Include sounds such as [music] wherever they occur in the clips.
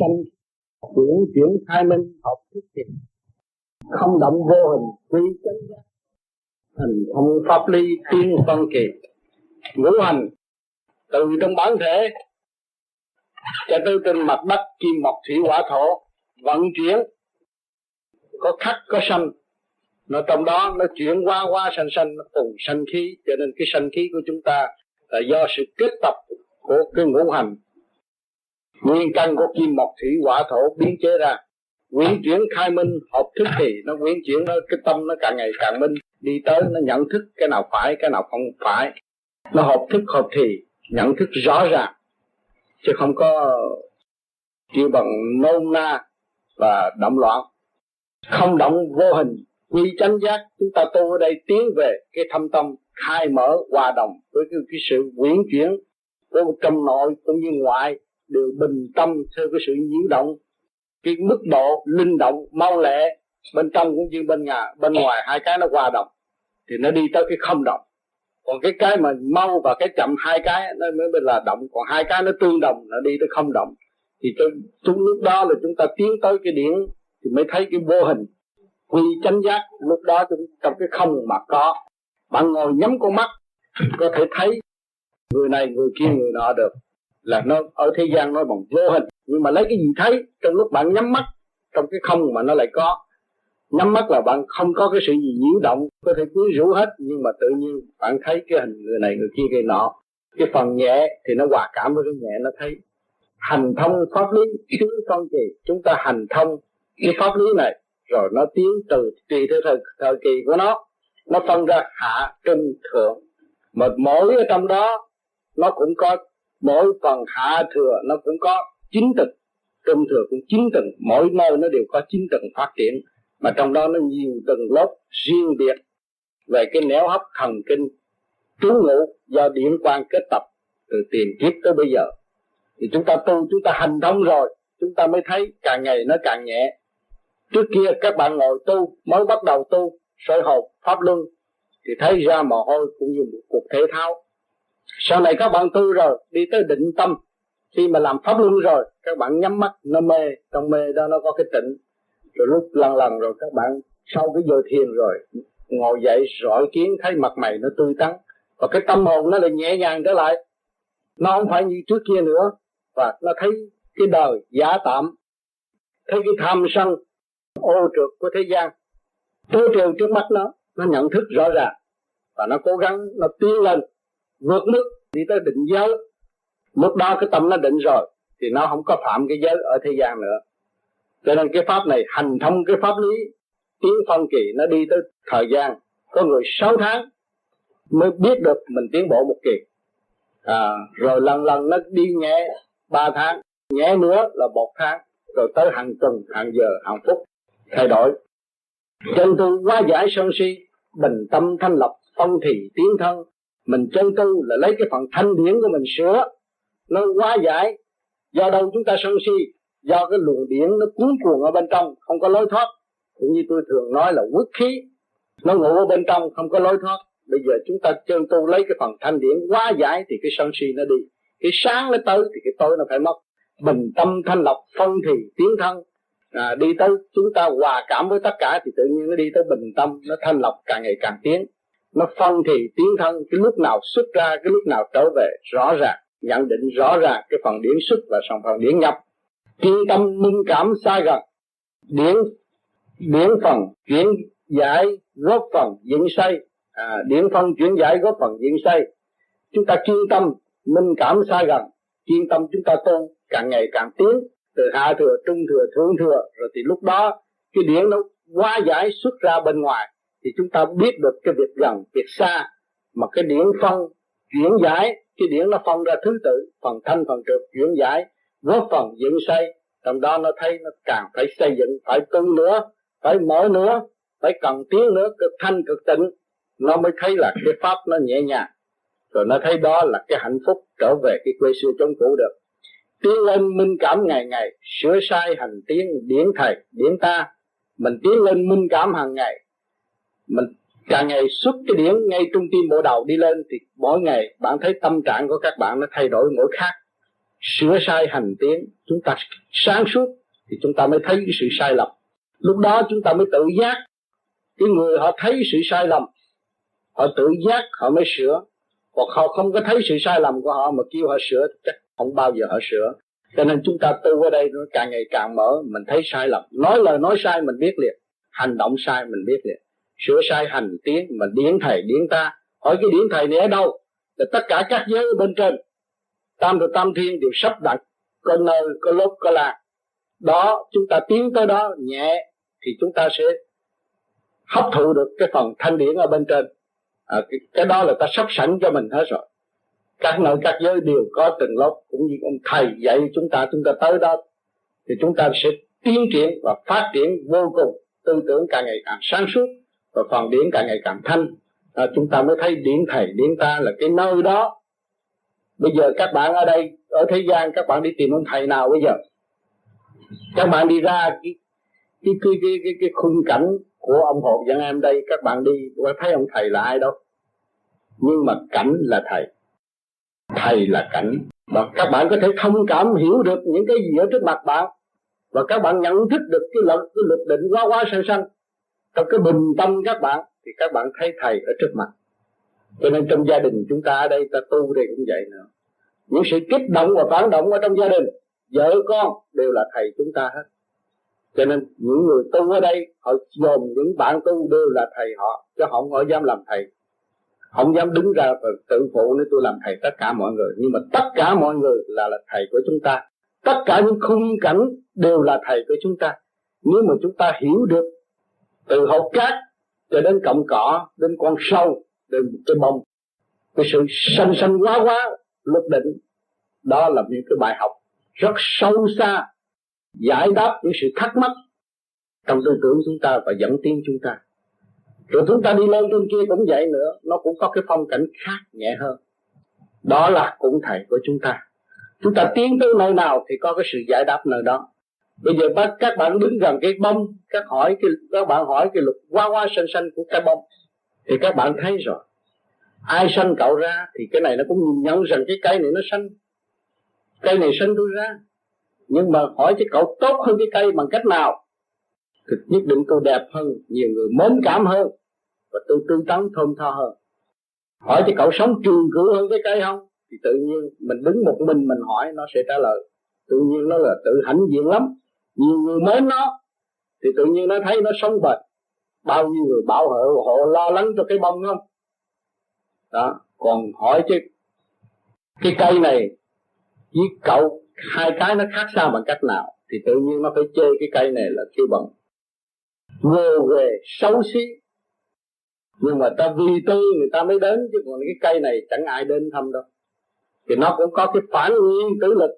sanh, chuyển chuyển khai minh, học thức thiện không động vô hình, quy chánh giác. Thành thông pháp lý tiên phân kỳ. Ngũ hành, từ trong bản thể, cho tới trên mặt đất, kim mộc, thủy hỏa thổ, vận chuyển. Có khắc, có sanh. Nó trong đó nó chuyển qua qua sanh sanh, nó cùng sanh khí. Cho nên cái sanh khí của chúng ta là do sự kết tập của cái ngũ hành nguyên căn của kim mộc thủy hỏa thổ biến chế ra. Quyển chuyển khai minh hợp thức thì nó quyển chuyển nó cái tâm nó càng ngày càng minh. Đi tới nó nhận thức cái nào phải cái nào không phải. Nó hợp thức hợp thì nhận thức rõ ràng chứ không có kêu bằng nôn na và động loạn. Không động vô hình. Quy chánh giác chúng ta tu ở đây tiến về cái thâm tâm khai mở hòa đồng với cái, cái sự quyển chuyển của trong nội cũng như ngoại đều bình tâm theo cái sự nhiễu động, cái mức độ linh động, mau lẹ bên trong cũng như bên nhà, bên ngoài, hai cái nó hòa đồng, thì nó đi tới cái không động. Còn cái cái mà mau và cái chậm hai cái, nó mới là động. Còn hai cái nó tương đồng, nó đi tới không động. Thì tôi, chúng lúc đó là chúng ta tiến tới cái điển thì mới thấy cái vô hình. Quy chánh giác, lúc đó chúng, trong cái không mà có. Bạn ngồi nhắm con mắt, có thể thấy người này, người kia, người nọ được là nó ở thế gian nói bằng vô hình. Nhưng mà lấy cái gì thấy trong lúc bạn nhắm mắt trong cái không mà nó lại có. Nhắm mắt là bạn không có cái sự gì nhiễu động có thể quyến rũ hết nhưng mà tự nhiên bạn thấy cái hình người này người kia người nọ. Cái phần nhẹ thì nó hòa cảm với cái nhẹ nó thấy hành thông pháp lý chứ con gì chúng ta hành thông cái pháp lý này rồi nó tiến từ tùy theo thời, thời kỳ của nó. Nó phân ra hạ trung thượng. Mà mỗi ở trong đó nó cũng có mỗi phần hạ thừa nó cũng có chín tầng, trung thừa cũng chín tầng, mỗi nơi nó đều có chín tầng phát triển. Mà trong đó nó nhiều tầng lớp riêng biệt. Về cái nẻo hấp thần kinh, trú ngụ do điện quan kết tập từ tiền kiếp tới bây giờ. Thì chúng ta tu, chúng ta hành thông rồi, chúng ta mới thấy càng ngày nó càng nhẹ. Trước kia các bạn ngồi tu, mới bắt đầu tu, soi hồn pháp luân, thì thấy ra mồ hôi cũng như một cuộc thể thao sau này các bạn tu rồi, đi tới định tâm. Khi mà làm pháp luân rồi, các bạn nhắm mắt, nó mê. Trong mê đó nó có cái tịnh rồi lúc lần lần rồi, các bạn sau cái giờ thiền rồi, ngồi dậy, rọi kiến, thấy mặt mày nó tươi tắn. Và cái tâm hồn nó lại nhẹ nhàng trở lại. Nó không phải như trước kia nữa. Và nó thấy cái đời giả tạm. Thấy cái tham sân ô trượt của thế gian. Tối trường trước mắt nó nó nhận thức rõ ràng. Và nó cố gắng, nó tiến lên vượt nước đi tới định giới. Lúc đó cái tâm nó định rồi thì nó không có phạm cái giới ở thế gian nữa. Cho nên cái pháp này hành thông cái pháp lý tiến phân kỳ nó đi tới thời gian có người 6 tháng mới biết được mình tiến bộ một kỳ. À, rồi lần lần nó đi nhẹ ba tháng nhẹ nữa là một tháng rồi tới hàng tuần hàng giờ hàng phút thay đổi. Chân tu quá giải sân si bình tâm thanh lập phong thì tiến thân mình chân tu là lấy cái phần thanh điển của mình sửa. Nó quá giải. Do đâu chúng ta sân si do cái luồng điển nó cuốn cuồng ở bên trong không có lối thoát. Cũng như tôi thường nói là quốc khí. Nó ngủ ở bên trong không có lối thoát. Bây giờ chúng ta chân tu lấy cái phần thanh điển quá giải thì cái sân si nó đi. Cái sáng nó tới thì cái tối nó phải mất. Bình tâm thanh lọc phân thì tiến thân. À, đi tới chúng ta hòa cảm với tất cả thì tự nhiên nó đi tới bình tâm nó thanh lọc càng ngày càng tiến nó phân thì tiến thân cái lúc nào xuất ra cái lúc nào trở về rõ ràng nhận định rõ ràng cái phần điển xuất và phần phần điển nhập. Chuyên tâm minh cảm xa gần. Điển điển phần chuyển giải góp phần dựng xây. À, điển phân chuyển giải góp phần dựng xây. Chúng ta chuyên tâm minh cảm xa gần. Chuyên tâm chúng ta tu càng ngày càng tiến. Từ hạ thừa trung thừa thượng thừa rồi thì lúc đó cái điển nó quá giải xuất ra bên ngoài thì chúng ta biết được cái việc gần, việc xa. Mà cái điển phân chuyển giải, cái điển nó phân ra thứ tự, phần thanh, phần trượt chuyển giải, góp phần dựng xây. Trong đó nó thấy nó càng phải xây dựng, phải tu nữa, phải mở nữa, phải cần tiến nữa, cực thanh, cực tịnh. Nó mới thấy là cái pháp nó nhẹ nhàng. Rồi nó thấy đó là cái hạnh phúc trở về cái quê xưa chống cũ được. Tiến lên minh cảm ngày ngày, sửa sai hành tiến điển thầy, điển ta. Mình tiến lên minh cảm hàng ngày mình càng ngày xuất cái điển ngay trung tim bộ đầu đi lên thì mỗi ngày bạn thấy tâm trạng của các bạn nó thay đổi mỗi khác. Sửa sai hành tiến, chúng ta sáng suốt thì chúng ta mới thấy cái sự sai lầm. Lúc đó chúng ta mới tự giác. Cái người họ thấy sự sai lầm, họ tự giác họ mới sửa. Hoặc họ không có thấy sự sai lầm của họ mà kêu họ sửa, chắc không bao giờ họ sửa. Cho nên chúng ta tu ở đây nó càng ngày càng mở, mình thấy sai lầm. Nói lời nói sai mình biết liền, hành động sai mình biết liền sửa sai hành tiến mà điển thầy điển ta. Hỏi cái điển thầy này ở đâu? Là tất cả các giới bên trên. Tam thập tam thiên đều sắp đặt. Có nơi có lúc có là đó chúng ta tiến tới đó nhẹ thì chúng ta sẽ hấp thụ được cái phần thanh điển ở bên trên. À, cái, cái đó là ta sắp sẵn cho mình hết rồi. Các nơi các giới đều có từng lớp cũng như ông thầy dạy chúng ta chúng ta tới đó thì chúng ta sẽ tiến triển và phát triển vô cùng tư tưởng càng ngày càng sáng suốt và phần điển càng ngày càng thanh. À, chúng ta mới thấy điển thầy điển ta là cái nơi đó. Bây giờ các bạn ở đây ở thế gian các bạn đi tìm ông thầy nào bây giờ? Các bạn đi ra cái cái cái cái cái, cái khung cảnh của ông hộ dân em đây các bạn đi có thấy ông thầy là ai đâu nhưng mà cảnh là thầy. Thầy là cảnh. Và các bạn có thể thông cảm hiểu được những cái gì ở trước mặt bạn. Và các bạn nhận thức được cái luật cái luật định quá quá sanh sanh trong cái bình tâm các bạn, thì các bạn thấy thầy ở trước mặt. Cho nên trong gia đình chúng ta ở đây ta tu đây cũng vậy nữa. Những sự kích động và phản động ở trong gia đình, vợ con đều là thầy chúng ta hết. Cho nên những người tu ở đây, họ dồn những bạn tu đều là thầy họ, chứ họ không dám làm thầy. Không dám đứng ra và tự phụ nếu tôi làm thầy tất cả mọi người. Nhưng mà tất cả mọi người là là thầy của chúng ta. Tất cả những khung cảnh đều là thầy của chúng ta. Nếu mà chúng ta hiểu được từ hột cát cho đến cọng cỏ, đến con sâu, đến cái bông. Cái sự sanh sanh quá quá lúc định, đó là những cái bài học rất sâu xa, giải đáp những sự thắc mắc trong tư tưởng chúng ta và dẫn tiến chúng ta. Rồi chúng ta đi lên trên kia cũng vậy nữa, nó cũng có cái phong cảnh khác nhẹ hơn. Đó là cũng thầy của chúng ta. Chúng ta tiến tới nơi nào thì có cái sự giải đáp nơi đó bây giờ bác các bạn đứng gần cái bông, các hỏi cái các bạn hỏi cái luật hoa hoa xanh xanh của cái bông, thì các bạn thấy rồi. Ai sanh cậu ra thì cái này nó cũng nhìn nhận rằng cái cây này nó sanh. Cây này sanh tôi ra. Nhưng mà hỏi cái cậu tốt hơn cái cây bằng cách nào? Thì nhất định tôi đẹp hơn, nhiều người mến cảm hơn, và tôi tư tấn thơm tho hơn. Hỏi cho cậu sống trường cửu hơn cái cây không? Thì tự nhiên mình đứng một mình mình hỏi, nó sẽ trả lời. Tự nhiên nó là tự hãnh diện lắm nhiều người mến nó, thì tự nhiên nó thấy nó sống bền. Bao nhiêu người bảo hộ, họ lo lắng cho cái bông không? Đó, còn hỏi chứ. Cái cây này, với cậu, hai cái nó khác xa bằng cách nào? Thì tự nhiên nó phải chơi cái cây này là kêu bằng vô về xấu xí. Nhưng mà ta vì tư người ta mới đến, chứ còn cái cây này chẳng ai đến thăm đâu. Thì nó cũng có cái phản nguyên tử lực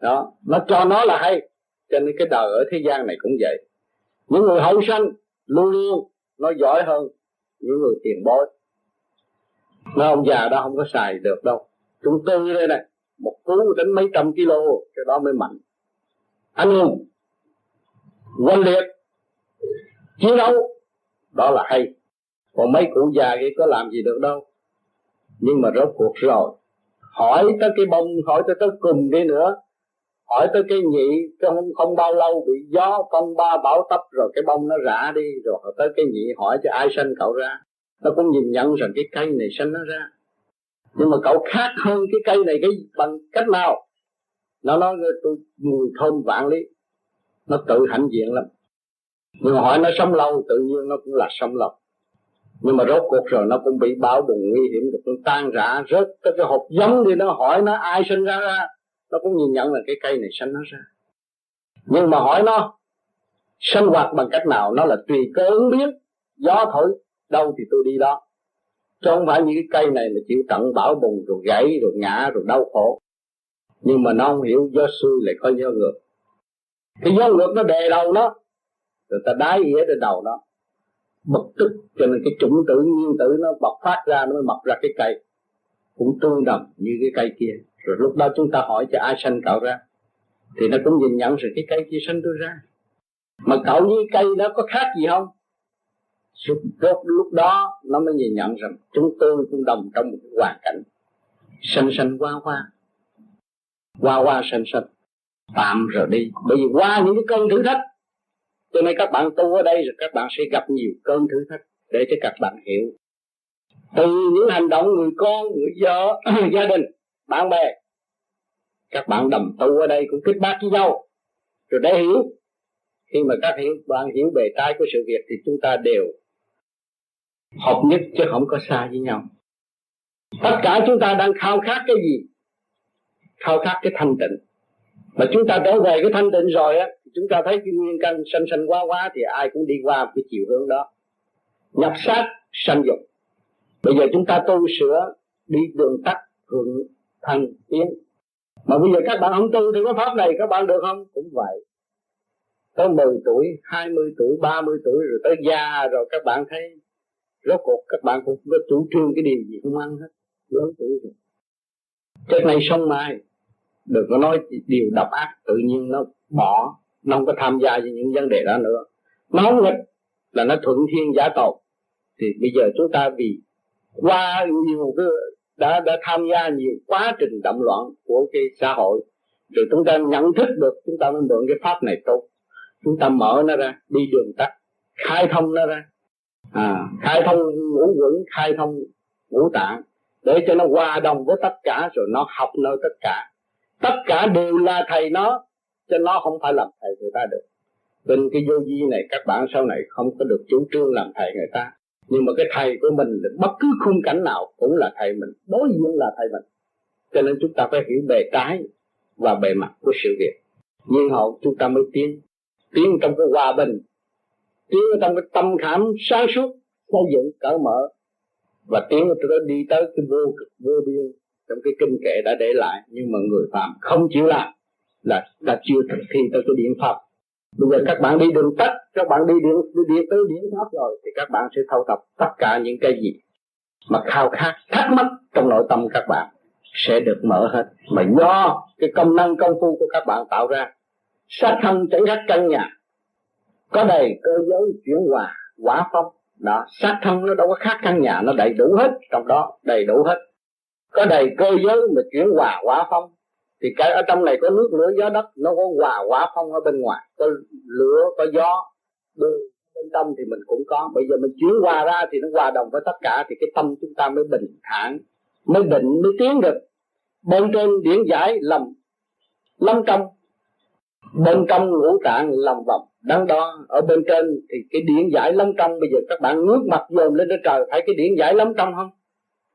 đó, nó cho nó là hay. Cho nên cái đời ở thế gian này cũng vậy. Những người hậu sanh, luôn luôn nó giỏi hơn những người tiền bối. Nó ông già đó không có xài được đâu. Chúng tư đây này, một cú đến mấy trăm kilo, cái đó mới mạnh. Anh hùng quân liệt, chiến đấu, đó là hay. Còn mấy cụ già kia có làm gì được đâu. Nhưng mà rốt cuộc rồi, hỏi tới cái bông, hỏi tới tới cùng đi nữa hỏi tới cái nhị không không bao lâu bị gió phong ba bão tấp rồi cái bông nó rã đi, rồi tới cái nhị hỏi cho ai sanh cậu ra. Nó cũng nhìn nhận rằng cái cây này sanh nó ra. Nhưng mà cậu khác hơn cái cây này cái bằng cách nào? Nó nói, tôi mùi thơm vạn lý. Nó tự hãnh diện lắm. Nhưng mà hỏi, nó sống lâu? Tự nhiên nó cũng là sống lâu. Nhưng mà rốt cuộc rồi nó cũng bị bão bùng nguy hiểm được nó tan rã, rớt tới cái hộp giống đi. Nó hỏi, nó ai sinh ra ra? Nó cũng nhìn nhận là cái cây này sanh nó ra. Nhưng mà hỏi nó, sinh hoạt bằng cách nào? Nó là tùy cơ ứng biến, gió thổi, đâu thì tôi đi đó. Chứ không phải những cái cây này mà chịu trận bão bùng rồi gãy, rồi ngã, rồi đau khổ. Nhưng mà nó không hiểu gió xuôi lại có gió ngược. Cái gió ngược nó đè đầu nó, rồi ta đái ỉa trên đầu nó. Bực tức, cho nên cái chủng tử, nguyên tử nó bộc phát ra, nó mới mọc ra cái cây. Cũng tương đồng như cái cây kia rồi lúc đó chúng ta hỏi cho ai sanh cậu ra. Thì nó cũng nhìn nhận sự cái cây kia sanh tôi ra. Mà cậu với cây nó có khác gì không? Lúc, lúc đó nó mới nhìn nhận rằng chúng tôi cũng đồng trong một hoàn cảnh sanh sanh qua qua. Qua qua sanh sanh. Tạm rồi đi. Bởi vì qua những cái cơn thử thách. Cho nên các bạn tu ở đây rồi các bạn sẽ gặp nhiều cơn thử thách để cho các bạn hiểu. Từ những hành động người con người vợ [clears throat] gia đình bạn bè, các bạn đầm tu ở đây cũng kết bác với nhau. Rồi để hiểu, khi mà các hiểu, bạn hiểu bề trái của sự việc thì chúng ta đều hợp nhất chứ không có xa với nhau. Tất cả chúng ta đang khao khát cái gì? Khao khát cái thanh tịnh. Mà chúng ta trở về cái thanh tịnh rồi á chúng ta thấy cái nguyên căn sanh sanh quá quá thì ai cũng đi qua cái chiều hướng đó. Nhập sát sanh dục. Bây giờ chúng ta tu sửa đi đường tắt, hướng thành tiến mà bây giờ các bạn không tu thì có pháp này, các bạn được không? Cũng vậy. Tới 10 tuổi 20 tuổi 30 tuổi, rồi tới già rồi các bạn thấy rốt cuộc các bạn cũng có chủ trương cái điều gì không ăn hết. Lớn tuổi rồi. Chết này sống mai. Đừng có nói điều độc ác, tự nhiên nó bỏ. Nó không có tham gia vào những vấn đề đó nữa. Nó nghịch, là nó thuận thiên giả tộc thì bây giờ chúng ta vì qua nhiều cái đã đã tham gia nhiều quá trình động loạn của cái xã hội. Rồi chúng ta nhận thức được chúng ta mới mượn cái pháp này tốt. Chúng ta mở nó ra đi đường tắt khai thông nó ra. À, khai thông ngũ quẩn khai thông ngũ tạng để cho nó hòa đồng với tất cả rồi nó học nơi tất cả. Tất cả đều là thầy nó cho nó không phải làm thầy người ta được. Bên cái vô vi này các bạn sau này không có được chủ trương làm thầy người ta nhưng mà cái thầy của mình, bất cứ khung cảnh nào cũng là thầy mình, đối diện là thầy mình. Cho nên chúng ta phải hiểu bề trái và bề mặt của sự việc. Nhưng hậu chúng ta mới tiến. Tiến trong cái hòa bình. Tiến trong cái tâm khảm sáng suốt, xây dựng cởi mở. Và tiến tới đi tới cái vô cực vô biên trong cái kinh kệ đã để lại. Nhưng mà người phạm không chịu làm là đã chưa thực thi tới cái điện pháp bây giờ các bạn đi đường tắt các bạn đi điện đi, điện tới điện pháp rồi thì các bạn sẽ thâu tập tất cả những cái gì mà khao khát thắc mắc trong nội tâm các bạn sẽ được mở hết. Mà do cái công năng công phu của các bạn tạo ra sát thân chẳng khác căn nhà có đầy cơ giới chuyển hòa quả phong đó sát thân nó đâu có khác căn nhà nó đầy đủ hết trong đó đầy đủ hết. Có đầy cơ giới mà chuyển hòa quả phong thì cái ở trong này có nước lửa gió, đất, nó có hòa quả phong ở bên ngoài. Có lửa, có gió bên trong thì mình cũng có. Bây giờ mình chuyển hòa ra thì nó hòa đồng với tất cả thì cái tâm chúng ta mới bình thản, mới định, mới tiến được. Bên trên điển giải lầm, lâm trong. Bên trong ngũ tạng lòng vòng đắn đo. Ở bên trên thì cái điển giải lâm trong, bây giờ các bạn ngước mặt dồn lên trên trời, thấy cái điển giải lâm trong không?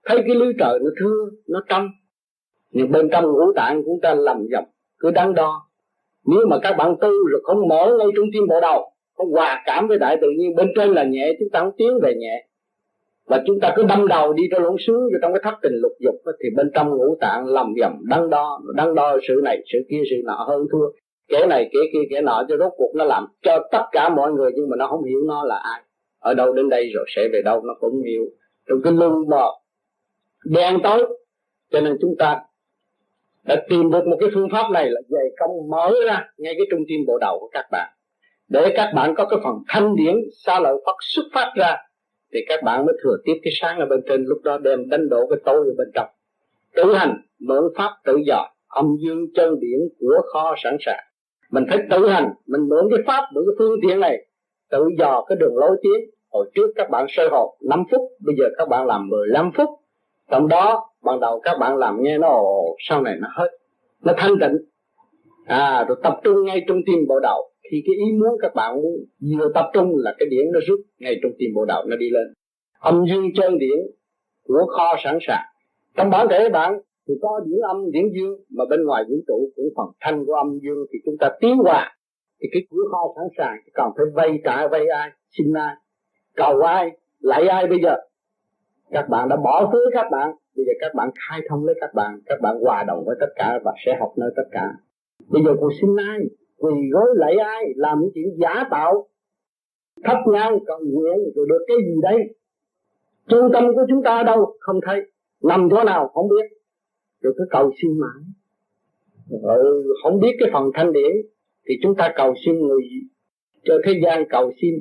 Thấy cái lưới trời nó thưa, nó trong nhưng bên trong ngũ tạng chúng ta lầm dập cứ đắn đo. Nếu mà các bạn tu rồi không mở ngay trung tim bộ đầu không hòa cảm với đại tự nhiên, bên trên là nhẹ, chúng ta không tiến về nhẹ. Và chúng ta cứ đâm đầu đi cho lỗ xuống vào trong cái thất tình lục dục thì bên trong ngũ tạng lầm dầm đắn đo đắn đo sự này, sự kia, sự nọ, hơn thua. Kẻ này, kẻ kia, kẻ nọ, cho rốt cuộc nó làm cho tất cả mọi người, nhưng mà nó không hiểu nó là ai. Ở đâu đến đây rồi sẽ về đâu, nó cũng hiểu trong cái lưng mờ đen tối, cho nên chúng ta đã tìm được một cái phương pháp này là về công mở ra ngay cái trung tim bộ đầu của các bạn. Để các bạn có cái phần thanh điển xa lợi Phật xuất phát ra, thì các bạn mới thừa tiếp cái sáng ở bên trên, lúc đó đem đánh đổ cái tối ở bên trong. Tự hành, mượn pháp tự dò âm dương chân điển của kho sẵn sàng. Mình phải tự hành, mình mượn cái pháp, mượn cái phương tiện này, tự dò cái đường lối tiến. Hồi trước các bạn sơ hồn 5 phút, bây giờ các bạn làm 15 phút. Trong đó ban đầu các bạn làm nghe nó ồ sau này nó hết, nó thanh tịnh. À rồi tập trung ngay trong tim bộ đầu thì cái ý muốn các bạn muốn vừa tập trung là cái điển nó rút ngay trong tim bộ đầu nó đi lên. Âm dương chân điển của kho sẵn sàng. Trong bản thể bạn thì có điển âm, điển dương, mà bên ngoài vũ trụ cũng phần thanh của âm dương thì chúng ta tiến qua thì cái cửa kho sẵn sàng còn phải vay trả vay ai xin ai, cầu ai lại ai bây giờ? Các bạn đã bỏ cứ các bạn. Bây giờ các bạn khai thông với các bạn. Các bạn hòa đồng với tất cả và sẽ học nơi tất cả. Bây giờ còn xin ai? Quỳ gối lại ai? Làm những chuyện giả tạo. Thấp nhang, cầu nguyện, rồi được cái gì đây trung tâm của chúng ta đâu? Không thấy. Nằm chỗ nào? Không biết. Rồi cứ cầu xin mãi. Rồi không biết cái phần thanh điển. Thì chúng ta cầu xin người cho thế gian cầu xin.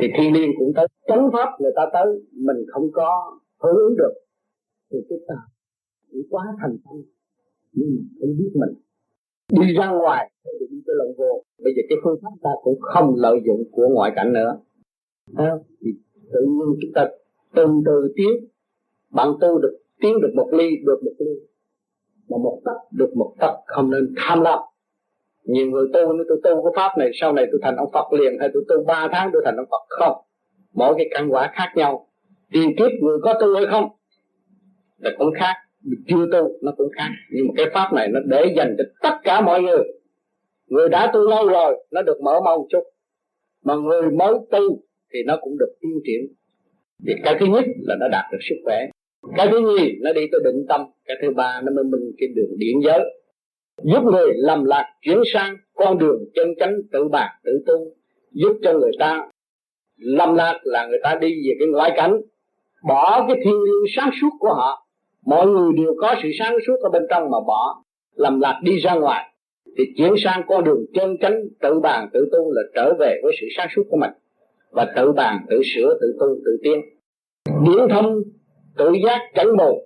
Thì thiên liên cũng tới. Chánh pháp người ta tới. Mình không có hưởng ứng được thì chúng ta cũng quá thành tâm nhưng mà không biết mình đi ra ngoài thì đi tới lộn vô. Bây giờ cái phương pháp ta cũng không lợi dụng của ngoại cảnh nữa. À, thì tự nhiên chúng ta từ từ tiến bạn tu được tiến được một ly được một ly. Mà một tấc được một tấc không nên tham lam. Nhiều người tu nếu tôi tu cái pháp này sau này tôi thành ông Phật liền hay tôi tu ba tháng tôi thành ông Phật không. Mỗi cái căn quả khác nhau tiền kiếp người có tu hay không là cũng khác. Chưa tu nó cũng khác. Nhưng mà cái pháp này nó để dành cho tất cả mọi người. Người đã tu lâu rồi, nó được mở mau chút. Mà người mới tu thì nó cũng được tiến triển. Thì cái thứ nhất là nó đạt được sức khỏe. Cái thứ nhì, nó đi tới định tâm. Cái thứ ba, nó mới minh cái đường điển giới. Giúp người lầm lạc, chuyển sang con đường chân chánh tự bạc tự tu. Giúp cho người ta lầm lạc là người ta đi về cái ngoại cảnh bỏ cái thiên liêng sáng suốt của họ. Mọi người đều có sự sáng suốt ở bên trong mà bỏ lầm lạc đi ra ngoài. Thì chuyển sang con đường chân chánh, tự bàn, tự tu là trở về với sự sáng suốt của mình. Và tự bàn, tự sửa, tự tu, tự tiến. Điển thông, tự giác chẳng bồ.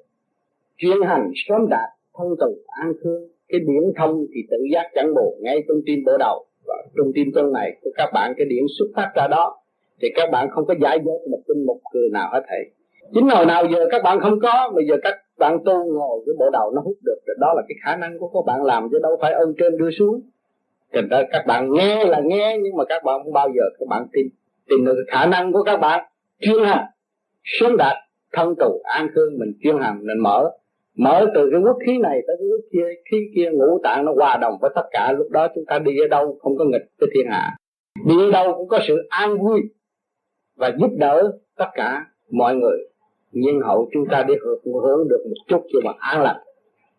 Chuyên hành sớm đạt thân tù an khương. Cái điển thông thì tự giác chẳng bồ, ngay trong tim bộ đầu. Và trong tim chân này của các bạn, cái điển xuất phát ra đó, thì các bạn không có giải dốt một tin một cười nào hết thầy chính hồi nào giờ các bạn không có bây giờ các bạn tu ngồi cái bộ đầu nó hút được, rồi đó là cái khả năng của các bạn làm, chứ đâu phải ơn trên đưa xuống. Thành ra các bạn nghe là nghe, nhưng mà các bạn không bao giờ các bạn tin. Tìm được khả năng của các bạn chuyên hành sớm đạt, thân tù, an khương mình chuyên hành, mình mở. Mở từ cái quốc khí này tới cái quốc kia, khí kia, ngũ tạng nó hòa đồng với tất cả. Lúc đó chúng ta đi ở đâu không có nghịch với thiên hạ. Đi ở đâu cũng có sự an vui và giúp đỡ tất cả mọi người nhiên hậu chúng ta đi hưởng, hưởng được một chút cho mà an lành.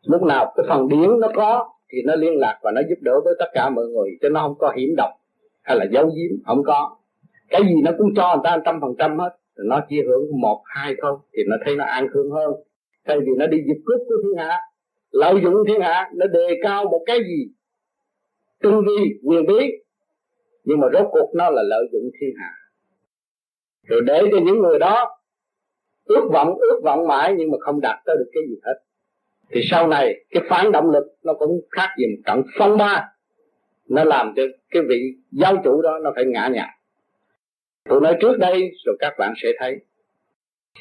Lúc nào cái phần điển nó có thì nó liên lạc và nó giúp đỡ với tất cả mọi người cho nó không có hiểm độc hay là giấu giếm không có. Cái gì nó cũng cho người ta trăm phần trăm hết nó chỉ hưởng một hai thôi thì nó thấy nó an hương hơn. Thay vì nó đi giật cướp của thiên hạ lợi dụng thiên hạ nó đề cao một cái gì? Tinh vi quyền bí. Nhưng mà rốt cuộc nó là lợi dụng thiên hạ. Rồi để cho những người đó ước vọng ước vọng mãi nhưng mà không đạt tới được cái gì hết. Thì sau này, cái phản động lực nó cũng khác gì một trận phong ba. Nó làm cho cái vị giáo chủ đó nó phải ngã nhạc tôi nói trước đây rồi các bạn sẽ thấy.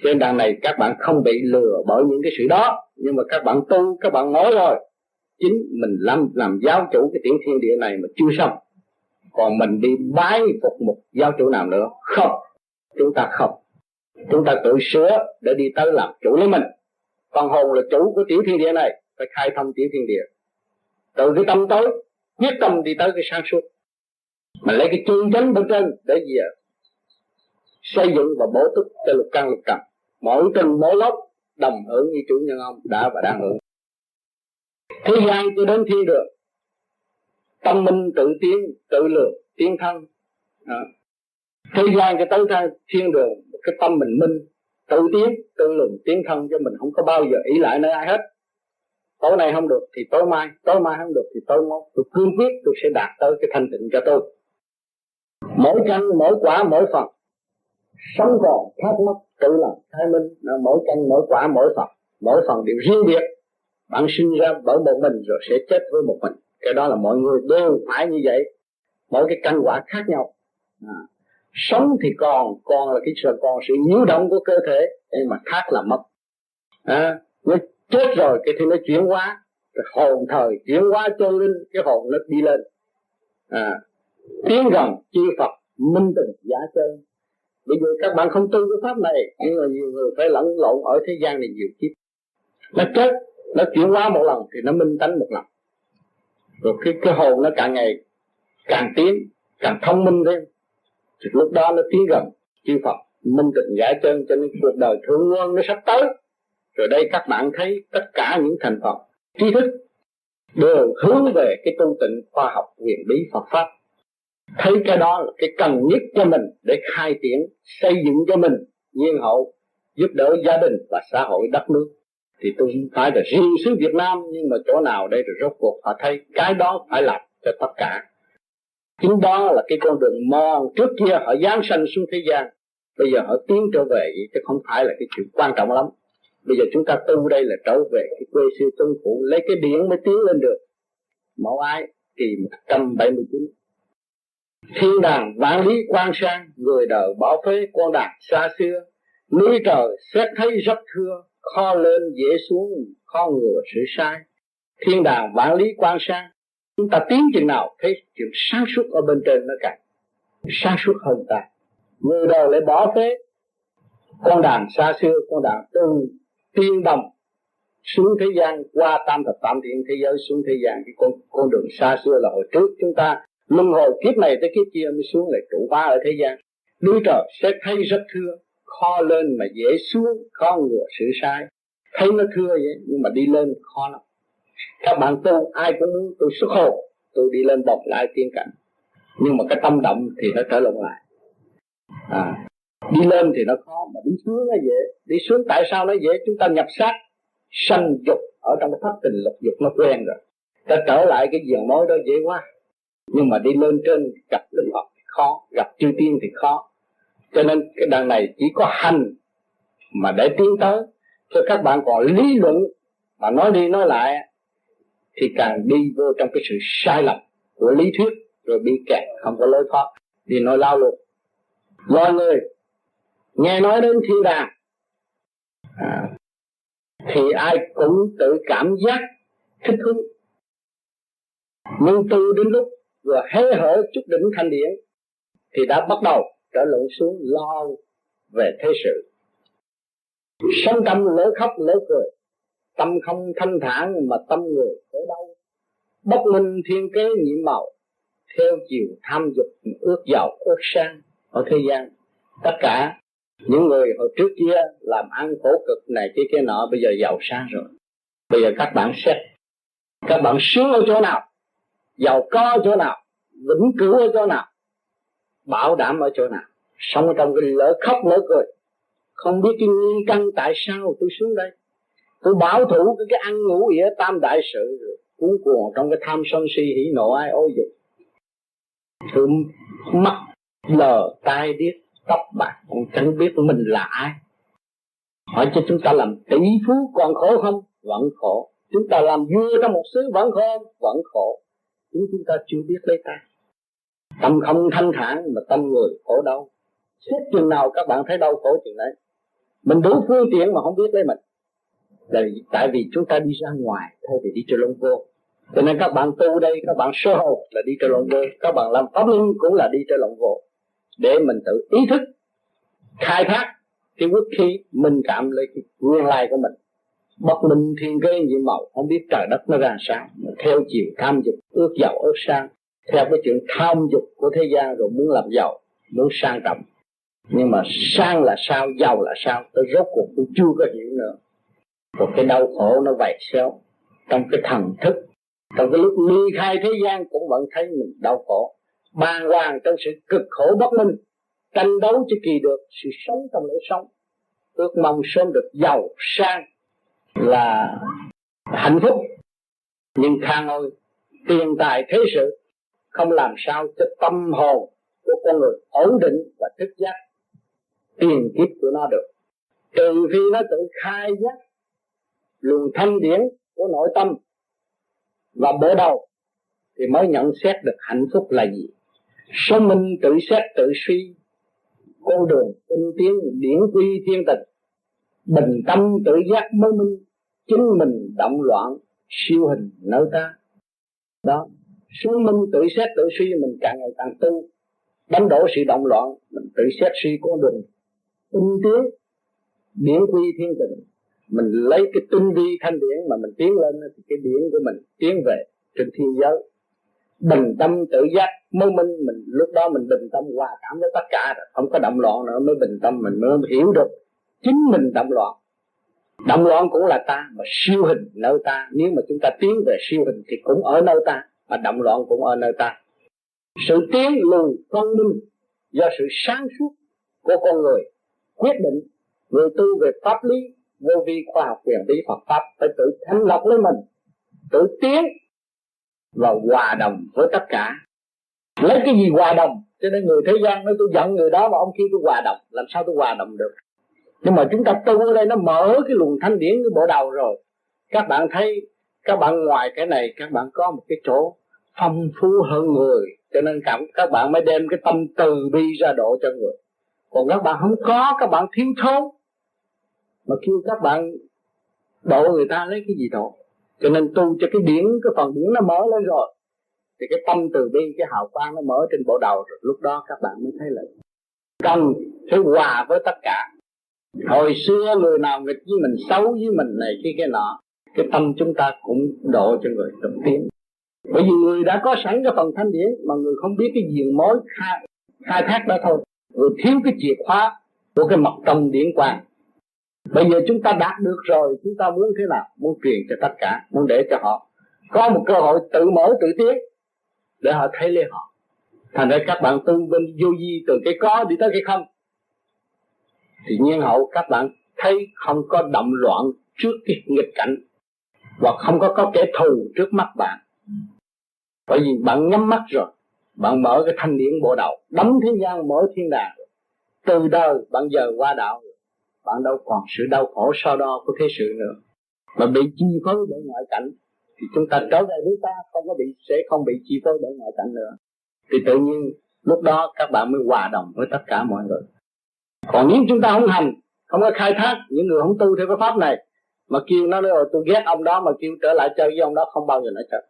Trên đàn này các bạn không bị lừa bởi những cái sự đó, nhưng mà các bạn tu, các bạn nói rồi. Chính mình làm làm giáo chủ cái tiểu thiên địa này mà chưa xong. Còn mình đi bái phục một giáo chủ nào nữa? Không. Chúng ta không chúng ta tự sửa để đi tới làm chủ lấy mình. Phần hồn là chủ của tiểu thiên địa này, phải khai thông tiểu thiên địa. Từ cái tâm tối, quyết tâm đi tới cái sáng suốt. Mà lấy cái chân chánh bên trên để gì à? xây dựng và bổ túc cho lục căn lục trần. Mỗi từng mỗi lớp đồng hưởng như chủ nhân ông đã và đang hưởng. Thế gian cho đến thiên đường. Tâm minh tự tiến, tự lượng, tiến thân. À. thế gian cho tới thiên đường cái tâm mình minh, tự tiến, tự luận, tiến thân cho mình không có bao giờ ý lại nơi ai hết. Tối nay không được thì tối mai tối mai không được thì tối mốt. Tôi cương quyết tôi sẽ đạt tới cái thanh tịnh cho tôi. Mỗi căn, mỗi quả, mỗi phần sống còn thắc mắc tự làm khai minh. Là mỗi căn, mỗi quả, mỗi phần mỗi phần đều riêng biệt. Bạn sinh ra bởi một mình rồi sẽ chết với một mình. Cái đó là mọi người đều phải như vậy. Mỗi cái căn quả khác nhau. À sống thì còn còn là cái sự còn sự nhiễu động của cơ thể nhưng mà khác là mất. À, nó chết rồi cái thì nó chuyển hóa cái hồn thời chuyển hóa chân linh cái hồn nó đi lên. À, tiến gần chư Phật minh tình giả chân. Bây giờ các bạn không tu cái pháp này nhưng mà nhiều người phải lẫn lộn ở thế gian này nhiều kiếp. Nó chết nó chuyển hóa một lần thì nó minh tánh một lần. Rồi cái cái hồn nó càng ngày càng tiến càng thông minh thêm thì lúc đó nó tiến gần, chư Phật, minh tịnh giải chân cho nên cuộc đời thượng nguồn nó sắp tới. Rồi đây các bạn thấy tất cả những thành phần, trí thức đều hướng về cái tu tịnh khoa học huyền bí Phật pháp. Thấy cái đó là cái cần nhất cho mình để khai triển, xây dựng cho mình nhiên hậu, giúp đỡ gia đình và xã hội đất nước. Thì tôi không phải là riêng xứ Việt Nam, nhưng mà chỗ nào đây rồi rốt cuộc họ thấy cái đó phải làm cho tất cả chính đó là cái con đường mòn trước kia họ giáng sanh xuống thế gian. Bây giờ họ tiến trở về chứ không phải là cái chuyện quan trọng lắm. Bây giờ chúng ta tu đây là trở về cái quê xưa tuân phụ lấy cái điển mới tiến lên được. Mẫu ái, kỳ 179 thiên đàng vạn lý quan sang, người đời bỏ phế con đàn xa xưa. Núi trời xét thấy rất thưa, kho lên dễ xuống, kho ngừa sự sai. Thiên đàng vạn lý quan sang chúng ta tiến chừng nào, thấy chuyện sáng suốt ở bên trên nó càng sáng suốt hơn ta. Người đời lại bỏ phế. Con đàn xa xưa, con đàn từ tiên đồng xuống thế gian, qua tam thập tam thiên thế giới, xuống thế gian. Cái con con đường xa xưa là hồi trước chúng ta. Luân hồi kiếp này tới kiếp kia mới xuống lại trụ ba ở thế gian. Núi trời sẽ thấy rất thưa, kho lên mà dễ xuống khó ngừa sự sai. Thấy nó thưa vậy, nhưng mà đi lên khó lắm các bạn tu ai cũng muốn tôi xuất hồn tôi đi lên bọc lại tiên cảnh. Nhưng mà cái tâm động thì nó trở lộn lại. À, đi lên thì nó khó mà đi xuống nó dễ. Đi xuống tại sao nó dễ? Chúng ta nhập sát sanh dục ở trong cái pháp tình lục dục nó quen rồi. Ta trở lại cái diện mối đó dễ quá. Nhưng mà đi lên trên gặp linh Phật thì khó gặp chư tiên thì khó. Cho nên cái đằng này chỉ có hành mà để tiến tới. Cho các bạn còn lý luận mà nói đi nói lại thì càng đi vô trong cái sự sai lầm của lý thuyết rồi bị kẹt không có lối thoát. Đi nói lao luôn loài người nghe nói đến thiên đàng à, thì ai cũng tự cảm giác thích thú nhưng từ đến lúc vừa hé hở chút đỉnh thanh điển thì đã bắt đầu trở lộn xuống lo về thế sự. Sống tâm lỡ khóc lỡ cười tâm không thanh thản mà tâm người tới đâu. Bất minh thiên kế nhiệm màu, theo chiều tham dục ước giàu ước sang ở thế gian. Tất cả những người hồi trước kia làm ăn khổ cực này kia kia nọ, bây giờ giàu sang rồi. Bây giờ các bạn xét, các bạn sướng ở chỗ nào? Giàu có ở chỗ nào? Vĩnh cửu ở chỗ nào? Bảo đảm ở chỗ nào? Sống trong cái lỡ khóc lỡ cười. Không biết cái nguyên căn tại sao tôi xuống đây? Tôi bảo thủ cái, cái ăn ngủ ỉa tam đại sự cuốn cuồng trong cái tham sân si hỉ nộ ai ô dục. Tôi mắt lờ tai điếc tóc bạc cũng chẳng biết mình là ai. Hỏi cho chúng ta làm tỷ phú còn khổ không? Vẫn khổ. Chúng ta làm vua trong một xứ vẫn khổ vẫn khổ. Chúng chúng ta chưa biết lấy ta. Tâm không thanh thản mà tâm người khổ đau. Suốt chừng nào các bạn thấy đau khổ chừng đấy. Mình đủ phương tiện mà không biết lấy mình là tại vì chúng ta đi ra ngoài, thay vì đi cho lông vô cho nên các bạn tu đây, các bạn sơ hồn là đi cho lông vô các bạn làm pháp linh cũng là đi cho lông vô để mình tự ý thức, khai thác cái quốc khí minh cảm lấy cái nguyên lai của mình. Bất minh thiên cơ nhiệm màu, không biết trời đất nó ra sao. Theo chiều tham dục, ước giàu ước sang. Theo cái chuyện tham dục của thế gian rồi muốn làm giàu, muốn sang trọng. Nhưng mà sang là sao, giàu là sao, tôi rốt cuộc tôi chưa có hiểu nữa một cái đau khổ nó vậy xéo trong cái thần thức. Trong cái lúc ly khai thế gian cũng vẫn thấy mình đau khổ. Bàng hoàng trong sự cực khổ bất minh, tranh đấu cho kỳ được, sự sống trong lễ sống. Ước mong sớm được giàu sang là hạnh phúc. Nhưng khang ơi tiền tài thế sự, không làm sao cho tâm hồn của con người ổn định và thức giác. Tiền kiếp của nó được. Trừ khi nó tự khai giác luồng thanh điển của nội tâm và bộ đầu thì mới nhận xét được hạnh phúc là gì. Số minh tự xét tự suy, con đường tinh tiến, điển quy thiên tịch, bình tâm tự giác mới minh, chính mình động loạn, siêu hình nơi ta. Đó số minh tự xét tự suy, mình càng ngày càng tu, đánh đổ sự động loạn, mình tự xét suy con đường tinh tiến, điển quy thiên tịch mình lấy cái tinh vi thanh điển mà mình tiến lên thì cái điển của mình tiến về trên thiên giới. Bình tâm tự giác, mới minh, mình lúc đó mình bình tâm, hòa cảm với tất cả rồi. Không có động loạn nữa, mới bình tâm, mình mới hiểu được chính mình động loạn. Động loạn cũng là ta mà siêu hình nơi ta. Nếu mà chúng ta tiến về siêu hình thì cũng ở nơi ta, mà động loạn cũng ở nơi ta. Sự tiến lùi phân minh do sự sáng suốt của con người quyết định người tu về pháp lý vô vi khoa học quyền bí Phật pháp phải tự thanh lọc lấy mình, tự tiến và hòa đồng với tất cả. Lấy cái gì hòa đồng? Cho nên người thế gian nói tôi giận người đó mà ông kia tôi hòa đồng, làm sao tôi hòa đồng được? Nhưng mà chúng ta tu ở đây nó mở cái luồng thanh điển cái bộ đầu rồi. Các bạn thấy, các bạn ngoài cái này, các bạn có một cái chỗ phong phú hơn người. Cho nên cảm, các bạn mới đem cái tâm từ bi ra độ cho người. Còn các bạn không có, các bạn thiếu thốn mà kêu các bạn độ người ta lấy cái gì độ cho nên tu cho cái điển cái phần điển nó mở lên rồi thì cái tâm từ bi cái hào quang nó mở trên bộ đầu rồi lúc đó các bạn mới thấy là cần phải hòa với tất cả. Hồi xưa người nào nghịch với mình xấu với mình này cái cái nọ cái tâm chúng ta cũng độ cho người đồng tiến. Bởi vì người đã có sẵn cái phần thanh điển mà người không biết cái diện mối khai, khai thác đó thôi. Người thiếu cái chìa khóa của cái mật tâm điển quang bây giờ chúng ta đạt được rồi, chúng ta muốn thế nào? Muốn truyền cho tất cả, muốn để cho họ có một cơ hội tự mở, tự tiến, để họ thấy lên họ. Thành ra các bạn tu bên vô di từ cái có đi tới cái không. Thì nhiên hậu các bạn thấy không có động loạn trước cái nghịch cảnh hoặc không có có kẻ thù trước mắt bạn. Bởi vì bạn nhắm mắt rồi, bạn mở cái thanh điển bộ đầu đấm thế gian, mở thiên đàng. Từ đời bạn giờ qua đạo bạn đâu còn sự đau khổ so đo của thế sự nữa. Mà bị chi phối bởi ngoại cảnh, thì chúng ta trở về với ta, không có bị, sẽ không bị chi phối bởi ngoại cảnh nữa. Thì tự nhiên, lúc đó các bạn mới hòa đồng với tất cả mọi người. Còn nếu chúng ta không hành, không có khai thác, những người không tu theo cái pháp này, mà kêu nó nói tôi ghét ông đó, mà kêu trở lại chơi với ông đó, không bao giờ nó chơi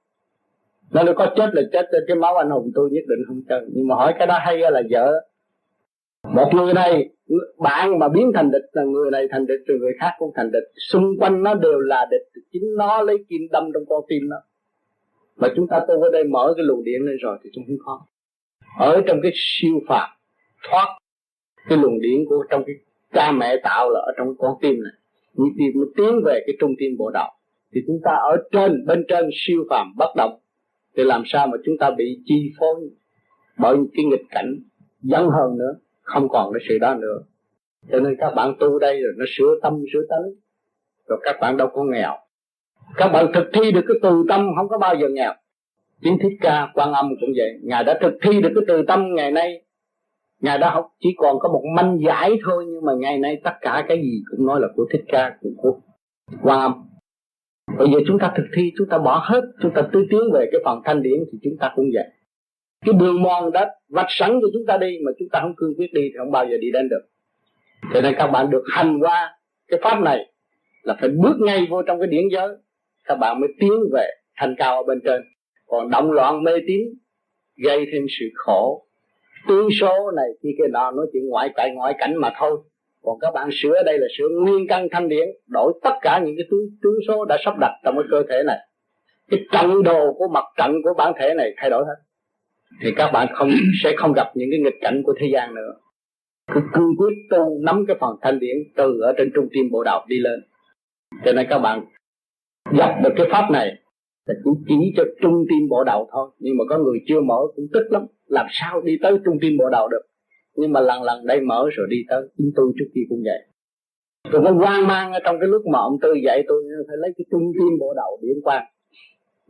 nó nói, có chết là chết trên cái máu anh hùng tôi nhất định không chơi. Nhưng mà hỏi cái đó hay là vợ một người này bạn mà biến thành địch là người này thành địch, rồi người khác cũng thành địch. Xung quanh nó đều là địch. Chính nó lấy kim đâm trong con tim nó. Mà chúng ta tu ở đây mở cái luồng điện lên rồi thì chúng không khó ở trong cái siêu phạm thoát cái luồng điện của trong cái cha mẹ tạo là ở trong con tim này. Nhịp tim nó tiến về cái trung tim bộ đầu thì chúng ta ở trên, bên trên siêu phàm bất động. Thì làm sao mà chúng ta bị chi phối bởi cái nghịch cảnh dẫn hơn nữa? Không còn cái sự đó nữa. Cho nên các bạn tu đây rồi nó sửa tâm sửa tánh. Rồi các bạn đâu có nghèo. Các bạn thực thi được cái từ tâm không có bao giờ nghèo. Chính thích ca quan âm cũng vậy. Ngài đã thực thi được cái từ tâm ngày nay. Ngài đã học chỉ còn có một manh giải thôi nhưng mà ngày nay tất cả cái gì cũng nói là của thích ca của, của quan âm. Bây giờ chúng ta thực thi chúng ta bỏ hết chúng ta tư tiến về cái phần thanh điển thì chúng ta cũng vậy cái đường mòn đã vạch sẵn cho chúng ta đi mà chúng ta không cương quyết đi thì không bao giờ đi đến được. Cho nên các bạn được hành qua cái pháp này là phải bước ngay vô trong cái điển giới. Các bạn mới tiến về thành cao ở bên trên. Còn động loạn mê tín gây thêm sự khổ. Tướng số này khi cái nọ nói chuyện ngoại tại ngoại cảnh mà thôi. Còn các bạn sửa đây là sửa nguyên căn thanh điển đổi tất cả những cái tướng, tướng số đã sắp đặt trong cái cơ thể này. Cái trận đồ của mặt trận của bản thể này thay đổi hết thì các bạn không, sẽ không gặp những cái nghịch cảnh của thế gian nữa. Cứ cương quyết tu nắm cái phần thanh điển từ ở trên trung tim bộ đạo đi lên. Cho nên các bạn gặp được cái pháp này là chỉ chỉ cho trung tim bộ đầu thôi. Nhưng mà có người chưa mở cũng tức lắm. Làm sao đi tới trung tim bộ đầu được? Nhưng mà lần lần đây mở rồi đi tới chính tôi trước khi cũng vậy. Tôi có hoang mang ở trong cái lúc mà ông tư dạy tôi, phải lấy cái trung tim bộ đầu điểm quan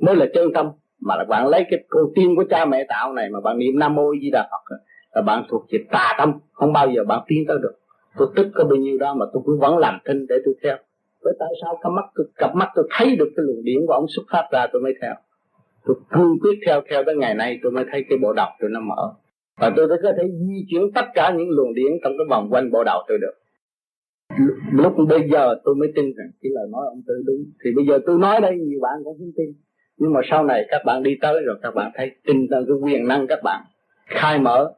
mới là chân tâm mà là bạn lấy cái con tim của cha mẹ tạo này mà bạn niệm nam mô di đà phật là bạn thuộc về tà tâm. Không bao giờ bạn tiến tới được. Tôi tức có bao nhiêu đó mà tôi cũng vẫn làm thinh để tôi theo. Với tại sao cặp mắt tôi, cặp mắt tôi thấy được cái luồng điển của ông xuất phát ra tôi mới theo? Tôi cương quyết theo theo tới ngày nay tôi mới thấy cái bộ đầu tôi nó mở. Và tôi có thể di chuyển tất cả những luồng điển trong cái vòng quanh bộ đầu tôi được. Lúc bây giờ tôi mới tin rằng cái lời nói ông tư đúng. Thì bây giờ tôi nói đây nhiều bạn cũng không tin nhưng mà sau này các bạn đi tới rồi các bạn thấy tin thần, cái quyền năng các bạn khai mở,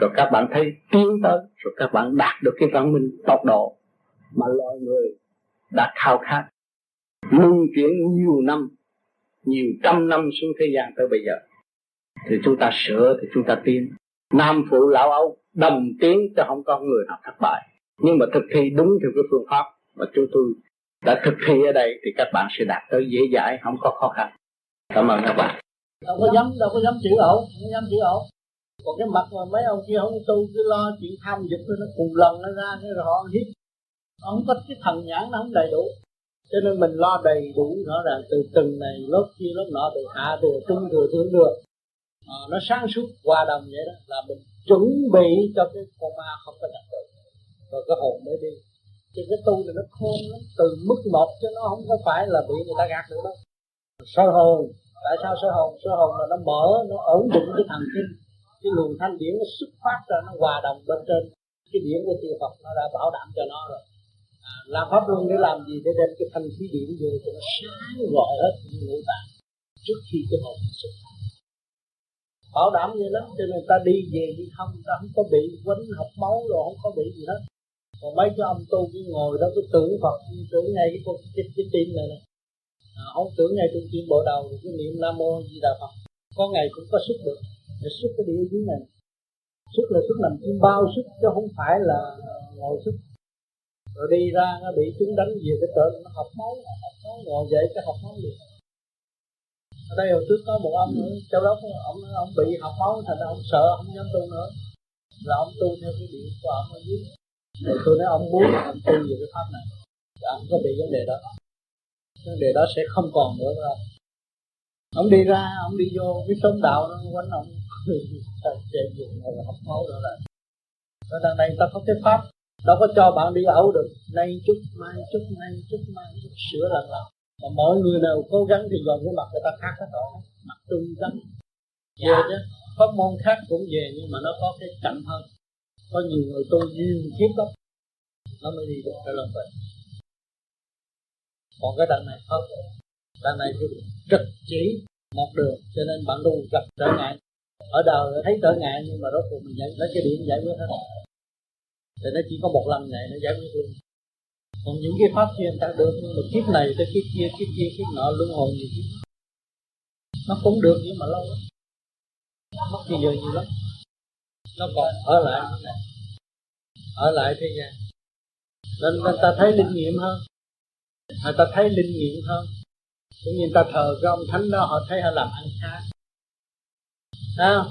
rồi các bạn thấy tiến tới, rồi các bạn đạt được cái văn minh tốc độ mà loài người đã khao khát. Luân chuyển nhiều năm, nhiều trăm năm xuống thế gian tới bây giờ. Thì chúng ta sửa, thì chúng ta tiến. Nam phụ lão âu đồng tiến cho không có người nào thất bại. Nhưng mà thực thi đúng theo cái phương pháp mà chúng tôi đã thực thi ở đây thì các bạn sẽ đạt tới dễ dãi, không có khó khăn cảm ơn các bạn. Đâu có dám đâu có dám chữ ổ, không dám chữ ổ. còn cái mặt mà mấy ông kia không tu cứ lo chuyện tham dục nó cùng lần nó ra cái rồi họ hít không có cái thần nhãn nó không đầy đủ. Cho nên mình lo đầy đủ rõ ràng từ từng này lớp kia lớp nọ từ hạ từ trung thừa thượng thừa à, ờ, nó sáng suốt hòa đồng vậy đó là mình chuẩn bị cho cái con ma không có nhập được. Rồi cái hồn mới đi. Chứ cái tu này nó khôn lắm từ mức một cho nó không có phải là bị người ta gạt được đâu sơ hồn. Tại sao sơ hồn? Sơ hồn là nó mở nó ổn định cái thần kinh. Cái luồng thanh điển nó xuất phát ra nó hòa đồng bên trên. Cái điển của chư Phật nó đã bảo đảm cho nó rồi. À, làm pháp luân để làm gì? Để đem cái thanh khí điển vô cho nó sáng gọi hết những ngũ tạng trước khi cái hồn nó xuất phát. Bảo đảm như lắm cho nên ta đi về đi không ta không có bị quấn học máu rồi không có bị gì hết. Còn mấy cái ông tu cứ ngồi đó cứ tưởng Phật tưởng ngay cái cái, cái, cái tim này này à, tưởng ngay trung tim bộ đầu rồi cứ niệm Nam mô Di Đà Phật. Có ngày cũng có xuất được để xuất cái địa dưới này. Xuất là xuất làm chim bao xuất chứ không phải là ờ, ngồi xuất. Rồi đi ra nó bị chúng đánh về cái trở nó học máu học máu ngồi dậy cái học máu liền. Ở đây hồi trước có một ông ở châu đốc ông ông bị học máu thành ra ông sợ không dám tu nữa. Là ông tu theo cái điện của ông ở dưới. Rồi tôi nói ông muốn ông tu về cái pháp này. Là ông có bị vấn đề đó nhưng đề đó sẽ không còn nữa đâu ông đi ra, ông đi vô cái sống đạo nó quánh ông chạy dùng rồi học máu rồi là. Nó đang này ta có cái pháp, đâu có cho bạn đi ẩu được. Nay chút, mai chút, nay chút, mai chút, sửa lần lần mà mọi người nào cố gắng thì gần cái mặt người ta khác hết rồi. Mặt tươi tắn về chứ, pháp môn khác cũng về nhưng mà nó có cái chậm hơn. Có nhiều người tu nhiều kiếp lắm. Nó mới đi được cái lần về còn cái đằng này không. Đằng này thì trực chỉ một đường, cho nên bạn luôn gặp trở ngại. Ở đời thấy trở ngại, nhưng mà rốt cuộc mình giải, lấy cái điểm giải quyết hết. Thì nó chỉ có một lần này nó giải quyết luôn. Còn những cái pháp kia người ta được, nhưng mà kiếp này tới kiếp kia kiếp kia, kiếp nọ, luân hồi gì chứ nó cũng được, nhưng mà lâu lắm. Mất bây giờ nhiều lắm. Nó còn ở lại ở lại thế gian nên người ta thấy linh nghiệm hơn họ ta thấy linh nghiệm hơn cũng như ta thờ cái ông thánh đó họ thấy họ làm ăn khá à,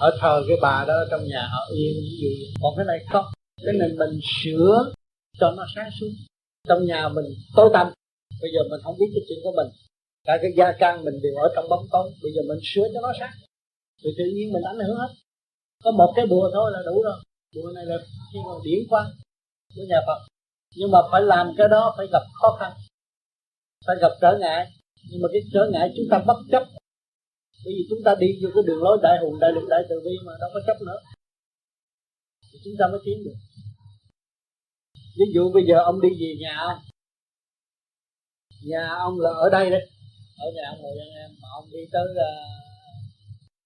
họ thờ cái bà đó trong nhà họ yên ví dụ còn cái này không. Cái này mình sửa cho nó sáng suốt. Trong nhà mình tối tăm. Bây giờ mình không biết cái chuyện của mình. Cả cái gia căn mình đều ở trong bóng tối. Bây giờ mình sửa cho nó sáng. Thì tự nhiên mình ảnh hưởng hết. Có một cái bùa thôi là đủ rồi. Bùa này là khi mà điển quan của nhà Phật nhưng mà phải làm cái đó phải gặp khó khăn phải gặp trở ngại. Nhưng mà cái trở ngại chúng ta bất chấp. Bởi vì chúng ta đi vô cái đường lối đại hùng đại lực đại từ bi mà đâu có chấp nữa. Thì chúng ta mới tiến được. Ví dụ bây giờ ông đi về nhà ông. Nhà ông là ở đây đấy. Ở nhà ông ngồi em. Mà ông đi tới uh,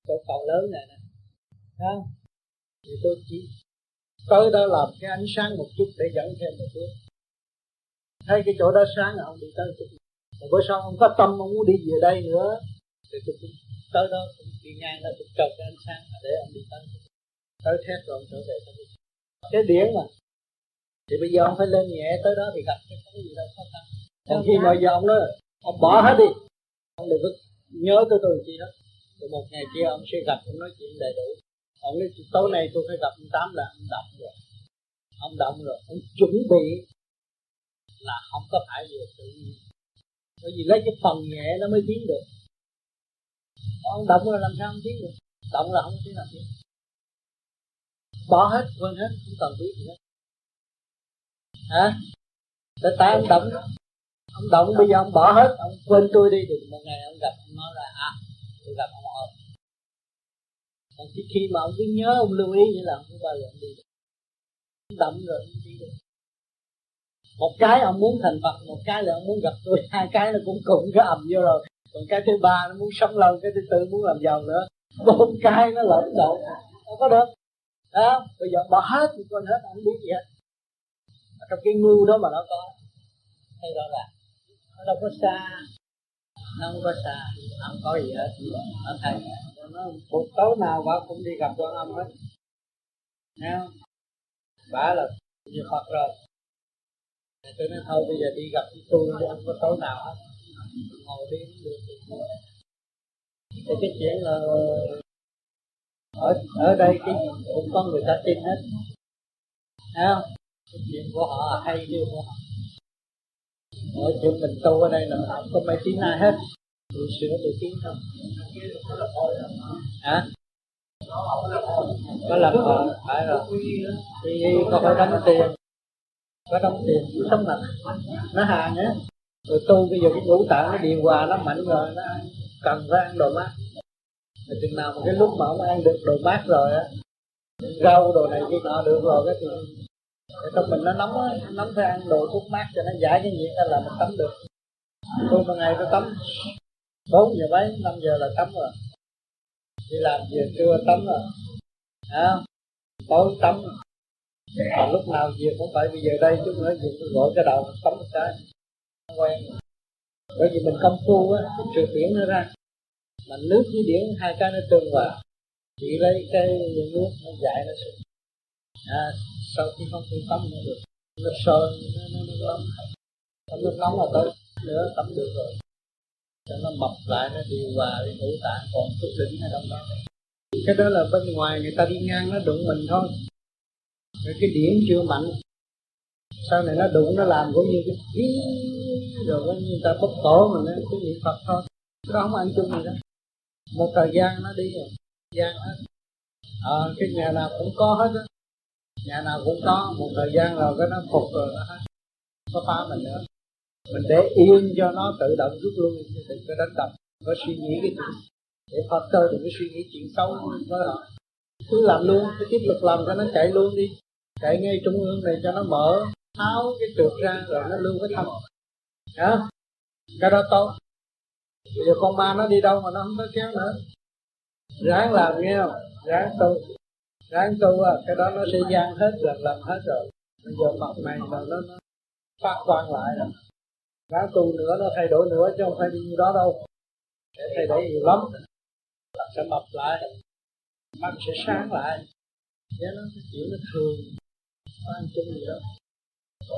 chỗ cầu lớn này nè. Thì tôi chỉ tới đó làm cái ánh sáng một chút để dẫn thêm một bước. Thấy cái chỗ đó sáng, ông đi tới chút rồi bữa sau ông có tâm ông muốn đi về đây nữa, thì tôi cũng tới đó cũng đi ngang đó, cũng cầu cái ánh sáng để ông đi tới. Tới thét rồi ông trở về tới cái điển mà. Thì bây giờ ông phải lên nhẹ, tới đó thì gặp cái không có gì đâu, khó khăn. Còn khi mà giờ ông nói, ông bỏ hết đi. Ông đừng có nhớ tới tôi chi hết rồi một ngày kia ông sẽ gặp, ông nói chuyện đầy đủ ông nói, tối nay tôi phải gặp ông tám là ông động rồi. Ông động rồi, ông chuẩn bị là không có phải về tự nhiên. Bởi vì lấy cái phần nhẹ nó mới tiến được. Ông động là làm sao không tiến được? Động là không tiến làm tiến. Bỏ hết, quên hết, không cần biết gì hết. Hả? Để tại ông động ông động bây giờ ông bỏ hết, ông quên tôi đi được một ngày ông gặp ông nói là à tôi gặp ông ơi còn khi, khi mà ông cứ nhớ ông lưu ý như là ông không bao giờ ông đi. Được ông rồi ông đi được. Một cái ông muốn thành Phật một cái là ông muốn gặp tôi [laughs] hai cái nó cũng cùng cái ầm vô rồi. Còn cái thứ ba nó muốn sống lâu cái thứ tư muốn làm giàu nữa. Bốn cái nó lẫn lộn không có được. Đó bây giờ bỏ hết thì quên hết không biết gì hết. Trong cái ngu đó mà nó có hay rõ ràng nó đâu có xa nó không có xa, không có gì hết. Ở thầy nó một tối nào bà cũng đi gặp quan âm hết. Thấy không? bà là như Phật rồi. Tôi nói thôi, bây giờ đi gặp tôi đi không có tối nào hết. Ngồi đi cũng được thì cái chuyện là ở ở đây cái cũng có người ta tin hết. Thấy không? Cái chuyện của họ hay như của họ mỗi chuyện mình tu ở đây là không có mấy tiếng ai hết. Tự sửa tự tiến không hả? Có làm họ ờ, phải rồi. Thì có phải đóng tiền? Có đóng tiền sống mặt nó hàng á. Rồi tu bây giờ cái ngũ tạng nó điều hòa, nó mạnh rồi, nó cần phải ăn đồ mát. Rồi chừng nào mà cái lúc mà ông ăn được đồ mát rồi á, rau đồ này kia, nọ được rồi, cái thì trong mình nó nóng á nóng phải ăn đồ thuốc mát cho nó giải cái nhiệt là mình tắm được. Tôi một ngày tôi tắm bốn giờ mấy năm giờ là tắm rồi. Đi làm giờ trưa tắm rồi. À, tối tắm. Rồi. Lúc nào về cũng phải bây giờ đây chút nữa về tôi gọi cái đầu tắm một cái. Quen. Bởi vì mình công phu á trừ biển nó ra. Mà nước với biển hai cái nó tương vào chỉ lấy cái nước nó dạy nó xuống. À, sau khi không khi tắm nó được. Nó sôi nó nó nó nóng tắm nước nóng là tới. Nữa tắm được rồi cho nó mập lại nó điều hòa cái ngũ tạng còn xuất đỉnh ở trong đó. Cái đó là bên ngoài người ta đi ngang nó đụng mình thôi. Rồi cái điểm chưa mạnh. Sau này nó đụng nó làm cũng như cái rồi có người ta bốc tổ mình nó cái niệm phật thôi. Nó không ăn chung gì đó. Một thời gian nó đi rồi. Gian hết. À, cái nhà nào cũng có hết á nhà nào cũng có một thời gian rồi cái nó phục rồi nó hết có phá mình nữa. Mình để yên cho nó tự động rút lui đừng có đánh đập, có suy nghĩ cái chuyện để Phật cơ đừng có suy nghĩ chuyện xấu với họ. Cứ làm luôn cứ tiếp tục làm cho nó chạy luôn đi. Chạy ngay trung ương này cho nó mở, tháo cái trượt ra rồi nó lưu cái tâm hả? Cái đó tốt. Bây giờ con ma nó đi đâu mà nó không có kéo nữa? Ráng làm, nghe không? Ráng tu ráng tu à cái đó nó sẽ gian hết lần lần hết rồi. Bây giờ mặt mày rồi nó, nó phát quang lại rồi. Ráng tu nữa nó thay đổi nữa chứ không phải như đó đâu. Để thay đổi nhiều lắm. Sẽ mập lại mắt sẽ sáng lại. Chứ nó cái chuyện nó thường nó ăn chung gì đó.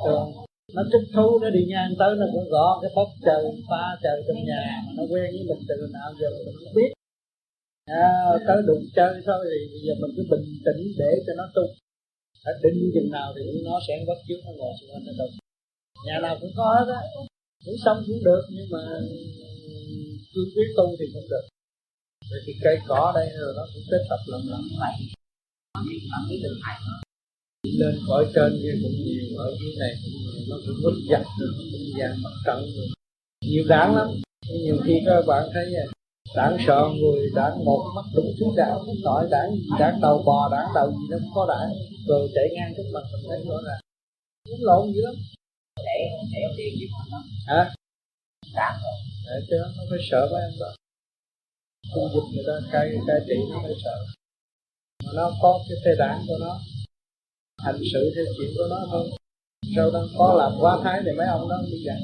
Thường nó thích thú nó đi ngang tới nó cũng gõ cái bóp trời pha trời trong nhà nó quen với mình từ nào giờ mình không biết à, tới đụng chơi thôi thì bây giờ mình cứ bình tĩnh để cho nó tu. Phải định chừng nào thì nó sẽ bắt chước nó ngồi xung quanh nó tu. Nhà nào cũng có hết á cũng xong cũng được nhưng mà cương quyết tu thì không được. Vậy thì cây cỏ đây rồi nó cũng kết tập lần lần vậy lên khỏi trên kia cũng nhiều ở dưới này cũng nhiều nó cũng mất giặt rồi nó cũng vàng mặt trận rồi nhiều đáng lắm. Nhiều khi các bạn thấy đảng sợ người đảng một mắt đúng thứ đảng nội đảng gì đảng đầu bò đảng đầu gì nó cũng có đảng rồi chạy ngang trước mặt mình thấy rõ ràng. Cũng lộn dữ lắm. Để để tiền gì hả? Đảng rồi. Chứ nó phải sợ mấy em đó. Khu vực người ta cai cai trị nó phải sợ. Mà nó có cái xe đảng của nó hành sự theo chuyện của nó thôi. Sau đó có làm quá thái thì mấy ông đó đi giảng.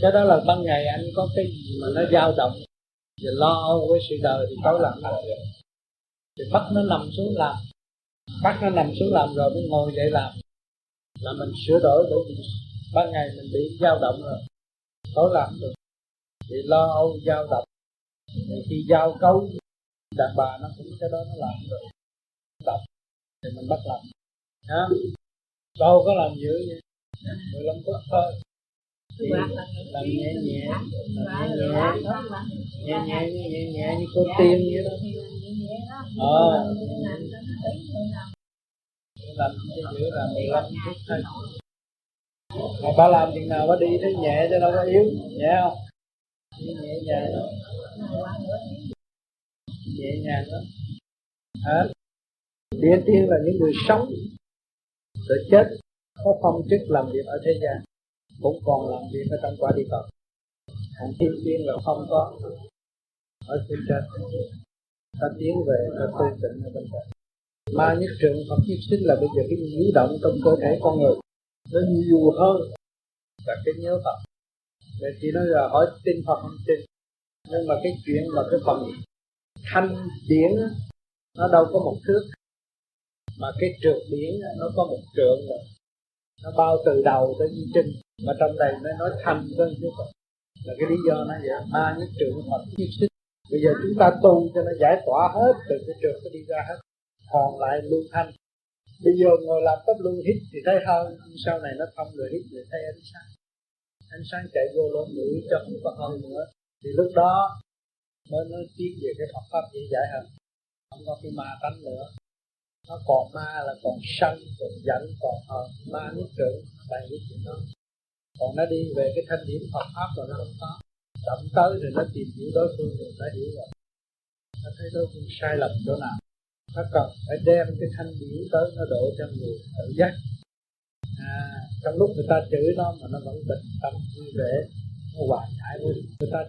Cái đó là ban ngày anh có cái gì mà nó dao động và lo âu với sự đời thì tối làm làm thì bắt nó nằm xuống làm. Bắt nó nằm xuống làm rồi mới ngồi dậy làm. Là mình sửa đổi bởi vì ban ngày mình bị dao động rồi. Tối làm được. Thì lo âu dao động. Thì khi giao cấu, đàn bà nó cũng cái đó nó làm rồi. Tập thì mình bắt làm. Hả? Đâu có làm dữ vậy? Mười lăm phút thôi làm nhẹ nhẹ nhẹ nhẹ nhẹ nhẹ nhẹ nhẹ như cô tiên vậy đó. ờ. làm cho dữ là mười lăm phút thôi. Mà bà làm chừng nào bà đi thấy nhẹ cho đâu có yếu nhẹ không? Nhẹ nhàng nhẹ nhàng lắm hả? Địa tiên là những người sống rồi chết có phong chức làm việc ở thế gian cũng còn làm việc ở trong quả địa cầu còn tiên tiên là không có. Ở trên trên. Ta tiến về, ta tư tịnh ở bên trên Ma nhất trường Phật nhất sinh là bây giờ cái nhiễu động trong cơ thể con người. Nó nhiều hơn là cái nhớ Phật. Vậy chỉ nói là hỏi tin Phật không tin. Nhưng mà cái chuyện mà cái phần thanh điển Nó đâu có một thước. Mà cái trượt điển nó có một trượng rồi Nó bao từ đầu tới di trinh mà trong đây nó nói thành hơn chứ Phật Là cái lý do nó vậy Ma nhất trường Phật nhất sinh Bây giờ chúng ta tu cho nó giải tỏa hết, Từ cái trường nó đi ra hết. Còn lại luôn thanh. Bây giờ ngồi làm pháp luôn hít thì thấy hơn Sau này nó không rồi hít thì thấy ánh sáng. Ánh sáng chạy vô lỗ mũi cho không có hơn nữa. Thì lúc đó mới nói tiếp về cái Phật pháp dễ giải hơn. Không có cái ma tánh nữa. Nó còn ma là còn sân, còn giận còn hờn. Ma nhất trưởng, bày cái chuyện đó còn nó đi về cái thanh điểm Phật pháp rồi nó không có. Chậm tới thì nó tìm hiểu đối phương rồi nó hiểu rồi. Nó thấy đối phương sai lầm chỗ nào. Nó cần phải đem cái thanh điểm tới nó độ cho người tự giác. À, trong lúc người ta chửi nó mà nó vẫn bình tâm vui vẻ nó hòa giải với người ta.